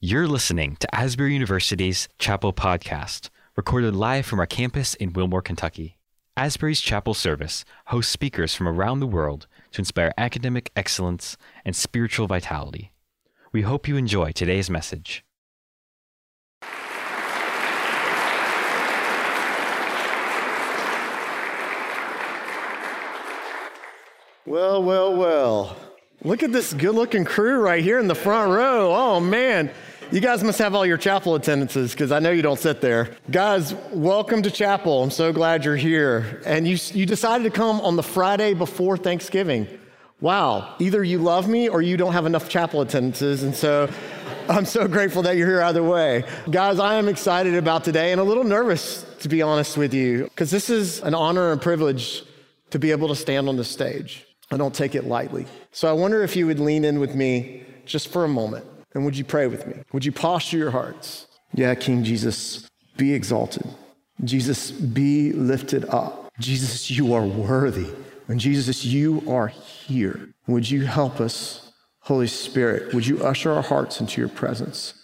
You're listening to Asbury University's Chapel Podcast, recorded live from our campus in Wilmore, Kentucky. Asbury's Chapel Service hosts speakers from around the world to inspire academic excellence and spiritual vitality. We hope you enjoy today's message. Well, well, well. Look at this good looking crew right here in the front row. Oh, man. You guys must have all your chapel attendances because I know you don't sit there. Guys, welcome to chapel. I'm so glad you're here. And you, you decided to come on the Friday before Thanksgiving. Wow, either you love me or you don't have enough chapel attendances. And so I'm so grateful that you're here either way. Guys, I am excited about today and a little nervous, to be honest with you, because this is an honor and privilege to be able to stand on the stage. I don't take it lightly. So I wonder if you would lean in with me just for a moment. And would you pray with me? Would you posture your hearts? Yeah, King Jesus, be exalted. Jesus, be lifted up. Jesus, you are worthy. And Jesus, you are here. Would you help us, Holy Spirit? Would you usher our hearts into your presence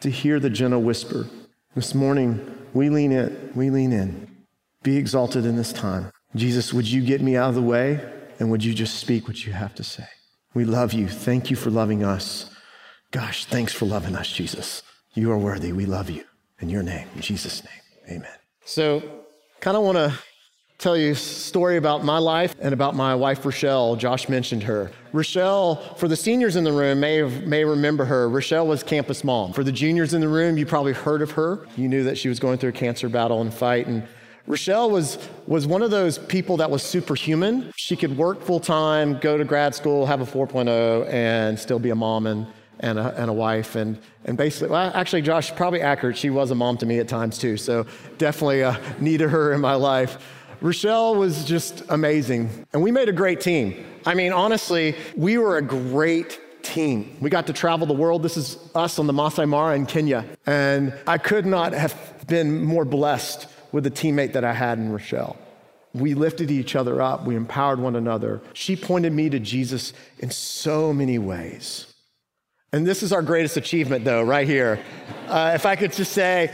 to hear the gentle whisper? This morning, we lean in. We lean in. Be exalted in this time. Jesus, would you get me out of the way? And would you just speak what you have to say? We love you. Thank you for loving us. Gosh, thanks for loving us, Jesus. You are worthy. We love you. In your name, in Jesus' name, amen. So, kind of want to tell you a story about my life and about my wife, Rochelle. Josh mentioned her. Rochelle, for the seniors in the room, may, have, may remember her. Rochelle was campus mom. For the juniors in the room, you probably heard of her. You knew that she was going through a cancer battle and fight. And Rochelle was, was one of those people that was superhuman. She could work full time, go to grad school, have a 4.0, and still be a mom and and a, and a wife. And, and basically, well, actually, Josh, probably accurate. She was a mom to me at times too. So definitely uh, needed her in my life. Rochelle was just amazing. And we made a great team. I mean, honestly, we were a great team. We got to travel the world. This is us on the Masai Mara in Kenya. And I could not have been more blessed with the teammate that I had in Rochelle. We lifted each other up, we empowered one another. She pointed me to Jesus in so many ways. And this is our greatest achievement, though, right here. Uh, if I could just say,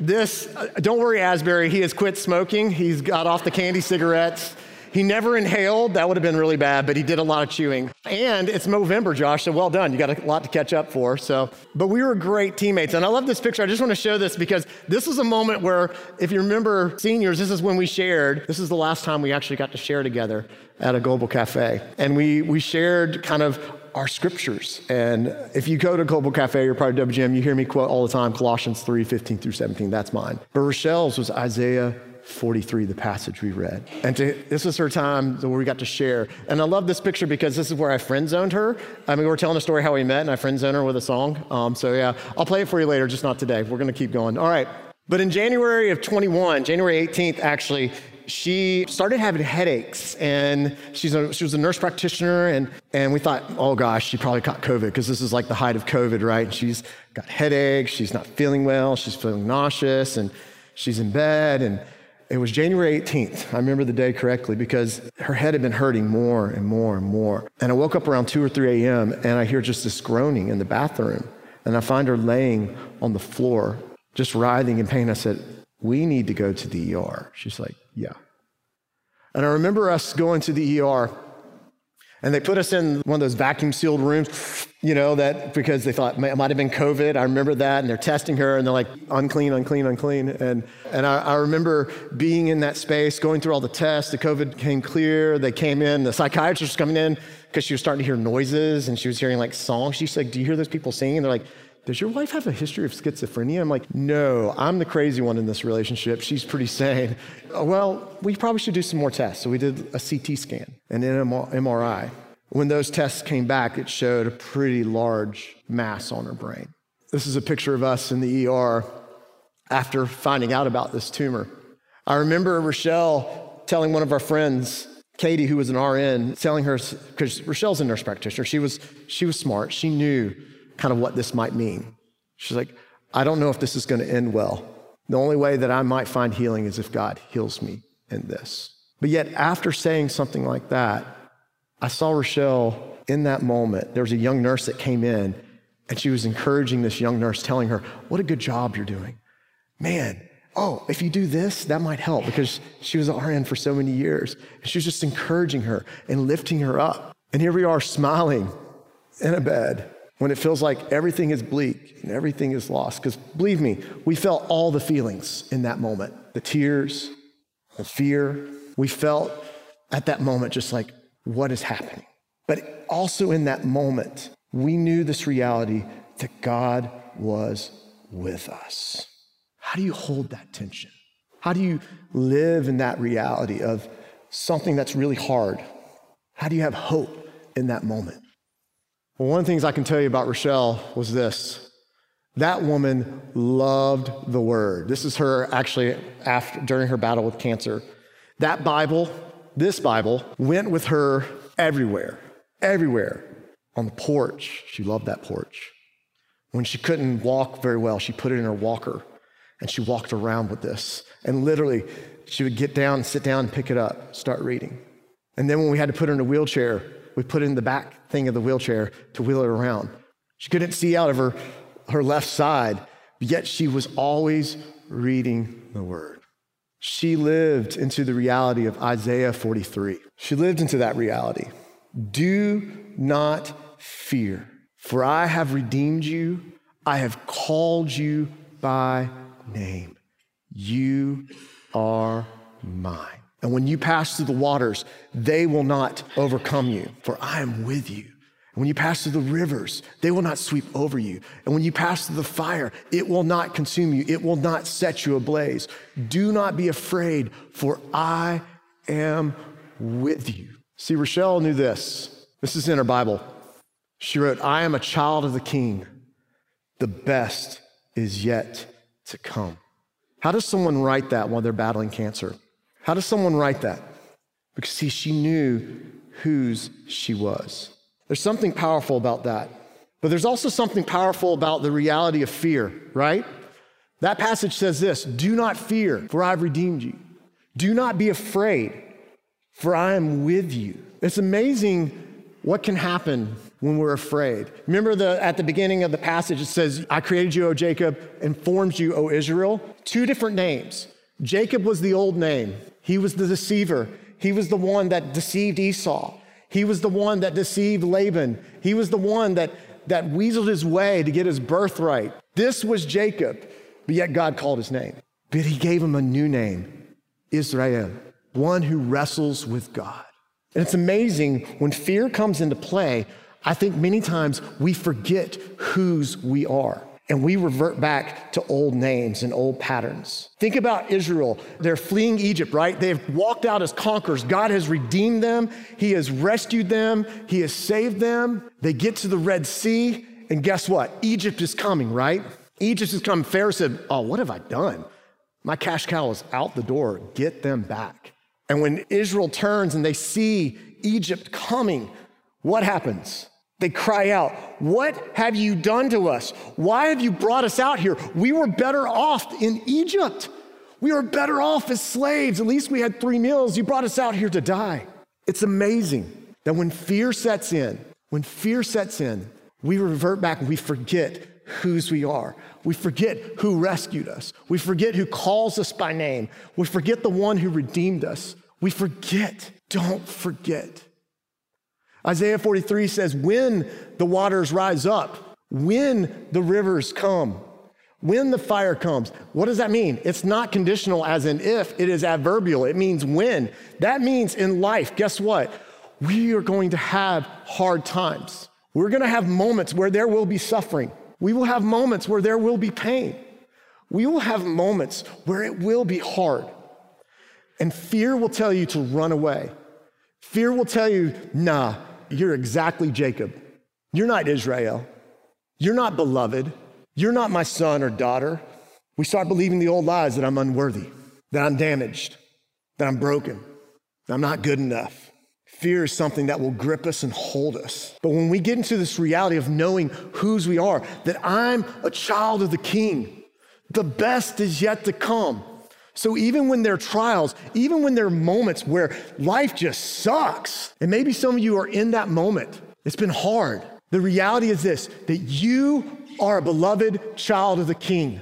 this, uh, don't worry, Asbury, he has quit smoking. He's got off the candy cigarettes. He never inhaled. That would have been really bad, but he did a lot of chewing. And it's November, Josh, so well done. You got a lot to catch up for. So, but we were great teammates. And I love this picture. I just want to show this because this was a moment where, if you remember seniors, this is when we shared. This is the last time we actually got to share together at a global cafe. And we, we shared kind of our scriptures. And if you go to Global Cafe or part of WGM, you hear me quote all the time Colossians 3 15 through 17. That's mine. But Rochelle's was Isaiah 43, the passage we read. And to, this was her time where we got to share. And I love this picture because this is where I friend zoned her. I mean, we are telling a story how we met, and I friend zoned her with a song. Um, so yeah, I'll play it for you later, just not today. We're going to keep going. All right. But in January of 21, January 18th, actually, she started having headaches and she's a, she was a nurse practitioner and, and we thought oh gosh she probably caught covid because this is like the height of covid right? And she's got headaches she's not feeling well she's feeling nauseous and she's in bed and it was january 18th i remember the day correctly because her head had been hurting more and more and more. And i woke up around 2 or 3 a.m and i hear just this groaning in the bathroom and i find her laying on the floor just writhing in pain. I said we need to go to the er she's like yeah. And I remember us going to the ER and they put us in one of those vacuum sealed rooms, you know, that because they thought it might have been COVID. I remember that. And they're testing her and they're like, unclean, unclean, unclean. And, and I, I remember being in that space, going through all the tests. The COVID came clear. They came in. The psychiatrist was coming in because she was starting to hear noises and she was hearing like songs. She's like, Do you hear those people singing? And They're like, does your wife have a history of schizophrenia? I'm like, No, I'm the crazy one in this relationship. She's pretty sane. Well, we probably should do some more tests. So we did a CT scan and an MRI. When those tests came back, it showed a pretty large mass on her brain. This is a picture of us in the ER after finding out about this tumor. I remember Rochelle telling one of our friends, Katie, who was an RN, telling her, because Rochelle's a nurse practitioner, she was, she was smart. She knew kind of what this might mean. She's like, I don't know if this is going to end well. The only way that I might find healing is if God heals me in this. But yet, after saying something like that, I saw Rochelle in that moment. There was a young nurse that came in, And she was encouraging this young nurse, telling her, What a good job you're doing. Man, oh, if you do this, that might help because she was an RN for so many years. And she was just encouraging her and lifting her up. And here we are smiling in a bed when it feels like everything is bleak and everything is lost. Because believe me, we felt all the feelings in that moment the tears, the fear. We felt at that moment just like, what is happening? But also in that moment, we knew this reality that God was with us. How do you hold that tension? How do you live in that reality of something that's really hard? How do you have hope in that moment? Well, one of the things I can tell you about Rochelle was this. That woman loved the word. This is her actually after during her battle with cancer. That Bible, this Bible, went with her everywhere. Everywhere. On the porch. She loved that porch. When she couldn't walk very well, she put it in her walker and she walked around with this. And literally, she would get down, sit down, pick it up, start reading. And then when we had to put her in a wheelchair, we put in the back thing of the wheelchair to wheel it around. She couldn't see out of her, her left side, yet she was always reading the word. She lived into the reality of Isaiah 43. She lived into that reality. Do not fear, for I have redeemed you. I have called you by name. You are mine. And when you pass through the waters, they will not overcome you, for I am with you. And when you pass through the rivers, they will not sweep over you. And when you pass through the fire, it will not consume you. It will not set you ablaze. Do not be afraid, for I am with you. See, Rochelle knew this. This is in her Bible. She wrote, I am a child of the king. The best is yet to come. How does someone write that while they're battling cancer? How does someone write that? Because, see, she knew whose she was. There's something powerful about that. But there's also something powerful about the reality of fear, right? That passage says this Do not fear, for I've redeemed you. Do not be afraid, for I am with you. It's amazing what can happen when we're afraid. Remember the, at the beginning of the passage, it says, I created you, O Jacob, and formed you, O Israel. Two different names. Jacob was the old name, he was the deceiver. He was the one that deceived Esau. He was the one that deceived Laban. He was the one that, that weaseled his way to get his birthright. This was Jacob, but yet God called his name. But he gave him a new name Israel, one who wrestles with God. And it's amazing when fear comes into play, I think many times we forget whose we are and we revert back to old names and old patterns. Think about Israel. They're fleeing Egypt, right? They've walked out as conquerors. God has redeemed them, He has rescued them, He has saved them. They get to the Red Sea, and guess what? Egypt is coming, right? Egypt is coming. Pharaoh said, Oh, what have I done? My cash cow is out the door. Get them back. And when Israel turns and they see Egypt coming, what happens? They cry out, What have you done to us? Why have you brought us out here? We were better off in Egypt. We were better off as slaves. At least we had three meals. You brought us out here to die. It's amazing that when fear sets in, when fear sets in, we revert back and we forget whose we are. We forget who rescued us. We forget who calls us by name. We forget the one who redeemed us. We forget. Don't forget. Isaiah 43 says, When the waters rise up, when the rivers come, when the fire comes. What does that mean? It's not conditional as in if, it is adverbial. It means when. That means in life, guess what? We are going to have hard times. We're going to have moments where there will be suffering. We will have moments where there will be pain. We will have moments where it will be hard. And fear will tell you to run away. Fear will tell you, nah, you're exactly Jacob. You're not Israel. You're not beloved. You're not my son or daughter. We start believing the old lies that I'm unworthy, that I'm damaged, that I'm broken, that I'm not good enough. Fear is something that will grip us and hold us. But when we get into this reality of knowing whose we are, that I'm a child of the king, the best is yet to come. So even when there are trials, even when there are moments where life just sucks, and maybe some of you are in that moment, it's been hard. The reality is this that you are a beloved child of the king,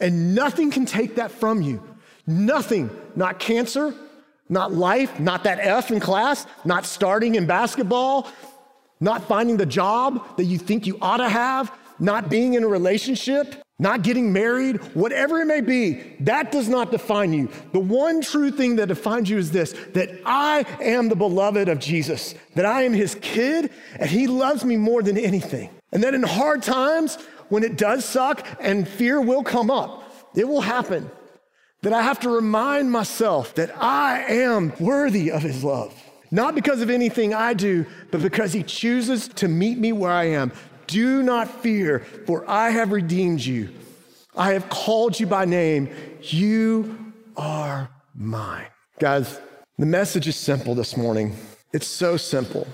and nothing can take that from you. Nothing, not cancer, not life, not that F in class, not starting in basketball, not finding the job that you think you ought to have, not being in a relationship, not getting married, whatever it may be, that does not define you. The one true thing that defines you is this that I am the beloved of Jesus, that I am his kid, and he loves me more than anything. And that in hard times, when it does suck and fear will come up, it will happen, that I have to remind myself that I am worthy of his love. Not because of anything I do, but because he chooses to meet me where I am, do not fear, for I have redeemed you. I have called you by name. You are mine. Guys, the message is simple this morning. It's so simple.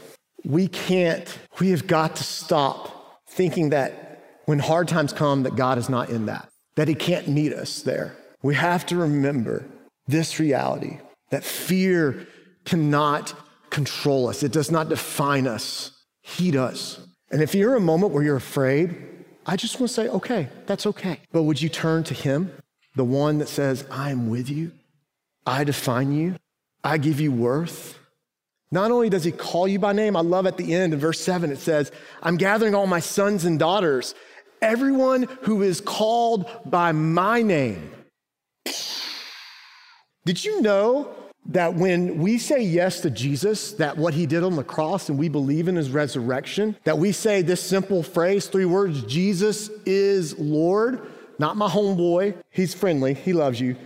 We can't, we have got to stop thinking that when hard times come, that God is not in that, that He can't meet us there. We have to remember this reality that fear cannot control us, it does not define us. He does. And if you're in a moment where you're afraid, I just want to say, okay, that's okay. But would you turn to Him, the one that says, I am with you, I define you, I give you worth? Not only does He call you by name, I love at the end in verse 7, it says, I'm gathering all my sons and daughters, everyone who is called by my name. Did you know that when we say yes to Jesus, that what he did on the cross and we believe in his resurrection, that we say this simple phrase, three words, Jesus is Lord, not my homeboy. He's friendly, he loves you,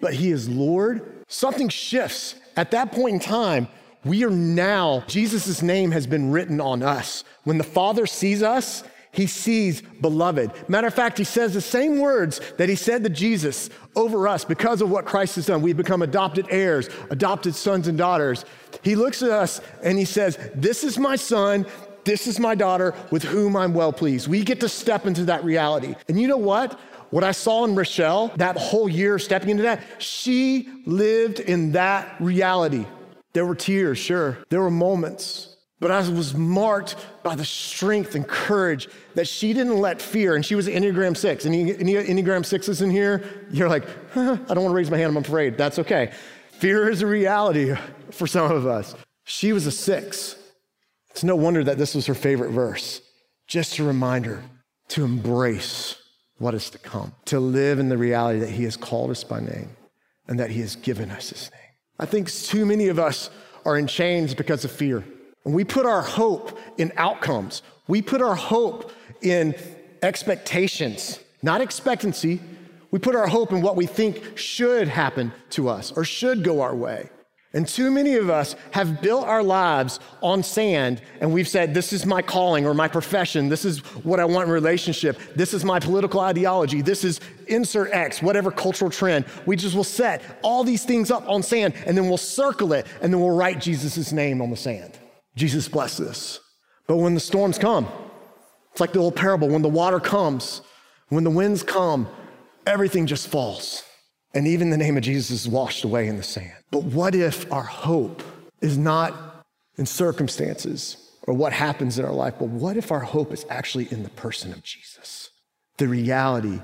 but he is Lord. Something shifts. At that point in time, we are now, Jesus' name has been written on us. When the Father sees us, he sees beloved. Matter of fact, he says the same words that he said to Jesus over us because of what Christ has done. We've become adopted heirs, adopted sons and daughters. He looks at us and he says, This is my son. This is my daughter with whom I'm well pleased. We get to step into that reality. And you know what? What I saw in Rochelle that whole year stepping into that, she lived in that reality. There were tears, sure. There were moments. But I was marked by the strength and courage that she didn't let fear, and she was Enneagram 6. Any, any Enneagram 6s in here? You're like, huh, I don't want to raise my hand, I'm afraid. That's okay. Fear is a reality for some of us. She was a 6. It's no wonder that this was her favorite verse. Just a reminder to embrace what is to come, to live in the reality that He has called us by name and that He has given us His name. I think too many of us are in chains because of fear. And we put our hope in outcomes. We put our hope in expectations, not expectancy. We put our hope in what we think should happen to us or should go our way. And too many of us have built our lives on sand and we've said, This is my calling or my profession. This is what I want in relationship. This is my political ideology. This is insert X, whatever cultural trend. We just will set all these things up on sand and then we'll circle it and then we'll write Jesus' name on the sand. Jesus bless this. But when the storms come, it's like the old parable when the water comes, when the winds come, everything just falls. And even the name of Jesus is washed away in the sand. But what if our hope is not in circumstances or what happens in our life, but what if our hope is actually in the person of Jesus? The reality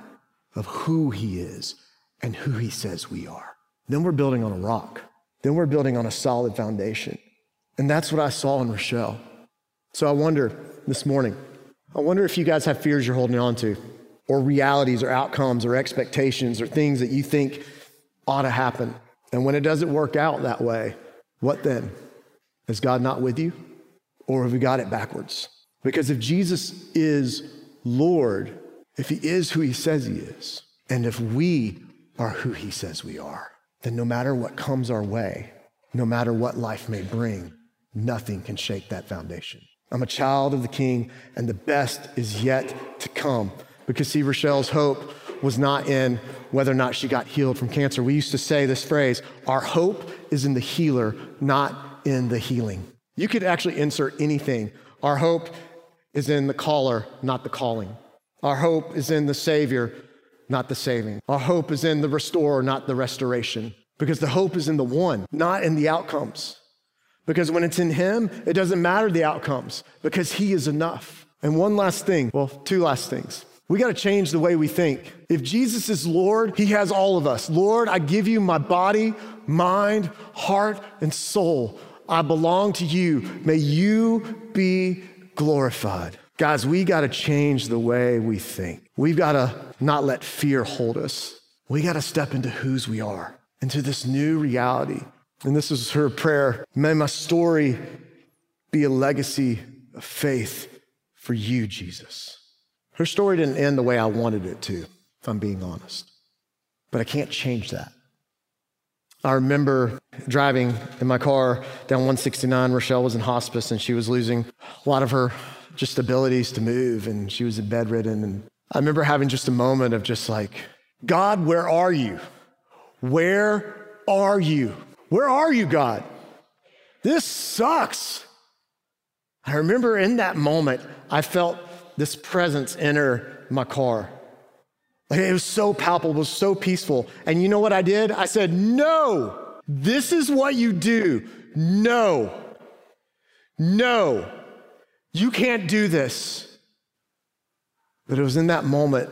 of who he is and who he says we are. Then we're building on a rock. Then we're building on a solid foundation. And that's what I saw in Rochelle. So I wonder this morning, I wonder if you guys have fears you're holding on to, or realities, or outcomes, or expectations, or things that you think ought to happen. And when it doesn't work out that way, what then? Is God not with you? Or have we got it backwards? Because if Jesus is Lord, if he is who he says he is, and if we are who he says we are, then no matter what comes our way, no matter what life may bring, Nothing can shake that foundation. I'm a child of the king, and the best is yet to come. Because, see, Rochelle's hope was not in whether or not she got healed from cancer. We used to say this phrase our hope is in the healer, not in the healing. You could actually insert anything. Our hope is in the caller, not the calling. Our hope is in the Savior, not the saving. Our hope is in the restorer, not the restoration. Because the hope is in the one, not in the outcomes. Because when it's in Him, it doesn't matter the outcomes because He is enough. And one last thing, well, two last things. We got to change the way we think. If Jesus is Lord, He has all of us. Lord, I give you my body, mind, heart, and soul. I belong to you. May you be glorified. Guys, we got to change the way we think. We've got to not let fear hold us. We got to step into whose we are, into this new reality. And this is her prayer. May my story be a legacy of faith for you, Jesus. Her story didn't end the way I wanted it to, if I'm being honest. But I can't change that. I remember driving in my car down 169. Rochelle was in hospice and she was losing a lot of her just abilities to move and she was bedridden. And I remember having just a moment of just like, God, where are you? Where are you? Where are you, God? This sucks. I remember in that moment, I felt this presence enter my car. Like it was so palpable, was so peaceful. And you know what I did? I said, No, this is what you do. No, no, you can't do this. But it was in that moment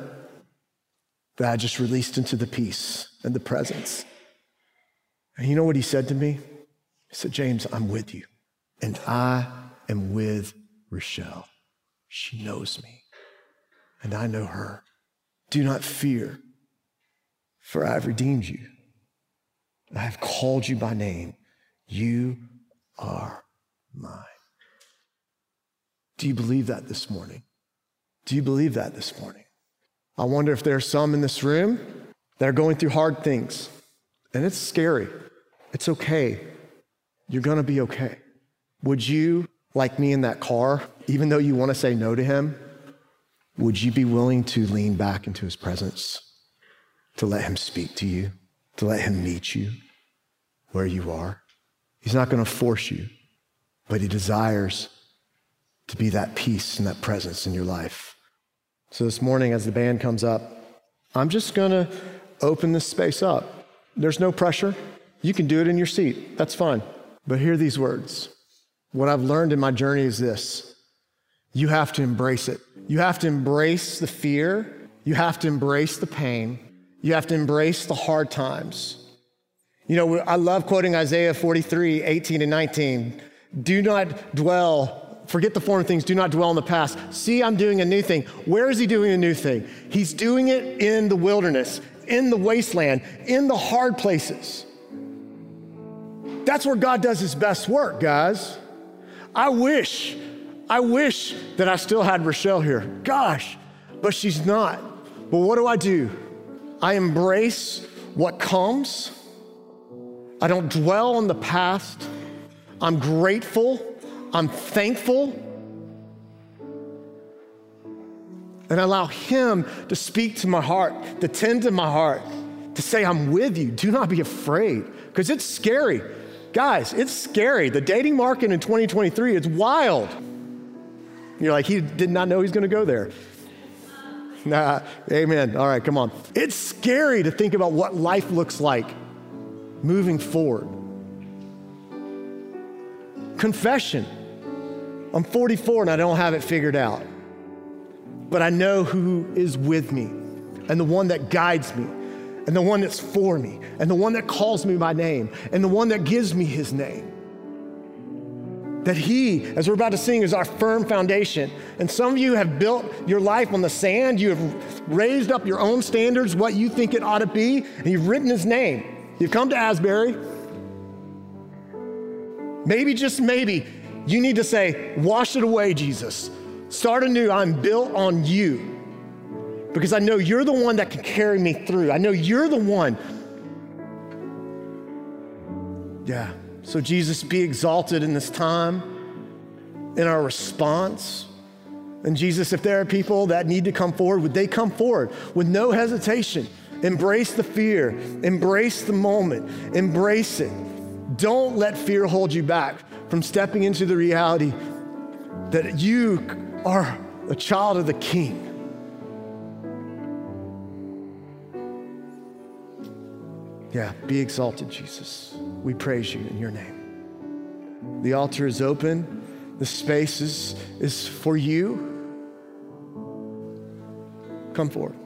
that I just released into the peace and the presence. And you know what he said to me? He said, James, I'm with you. And I am with Rochelle. She knows me, and I know her. Do not fear, for I have redeemed you. I have called you by name. You are mine. Do you believe that this morning? Do you believe that this morning? I wonder if there are some in this room that are going through hard things, and it's scary. It's okay. You're going to be okay. Would you, like me in that car, even though you want to say no to him, would you be willing to lean back into his presence, to let him speak to you, to let him meet you where you are? He's not going to force you, but he desires to be that peace and that presence in your life. So this morning, as the band comes up, I'm just going to open this space up. There's no pressure. You can do it in your seat. That's fine. But hear these words. What I've learned in my journey is this you have to embrace it. You have to embrace the fear. You have to embrace the pain. You have to embrace the hard times. You know, I love quoting Isaiah 43, 18 and 19. Do not dwell, forget the former things, do not dwell in the past. See, I'm doing a new thing. Where is he doing a new thing? He's doing it in the wilderness, in the wasteland, in the hard places. That's where God does his best work, guys. I wish I wish that I still had Rochelle here. Gosh, but she's not. But what do I do? I embrace what comes. I don't dwell on the past. I'm grateful. I'm thankful. And I allow Him to speak to my heart, to tend to my heart, to say, I'm with you. Do not be afraid, because it's scary. Guys, it's scary. The dating market in 2023, it's wild. You're like, he did not know he's going to go there. Nah, amen. All right, come on. It's scary to think about what life looks like moving forward. Confession. I'm 44 and I don't have it figured out. But I know who is with me and the one that guides me and the one that's for me and the one that calls me by name and the one that gives me his name that He, as we're about to sing, is our firm foundation. And some of you have built your life on the sand. You have raised up your own standards, what you think it ought to be, and you've written His name. You've come to Asbury. Maybe, just maybe, you need to say, Wash it away, Jesus. Start anew. I'm built on you because I know you're the one that can carry me through. I know you're the one. Yeah. So, Jesus, be exalted in this time, in our response. And, Jesus, if there are people that need to come forward, would they come forward with no hesitation? Embrace the fear, embrace the moment, embrace it. Don't let fear hold you back from stepping into the reality that you are a child of the King. Yeah, be exalted, Jesus. We praise you in your name. The altar is open, the space is, is for you. Come forward.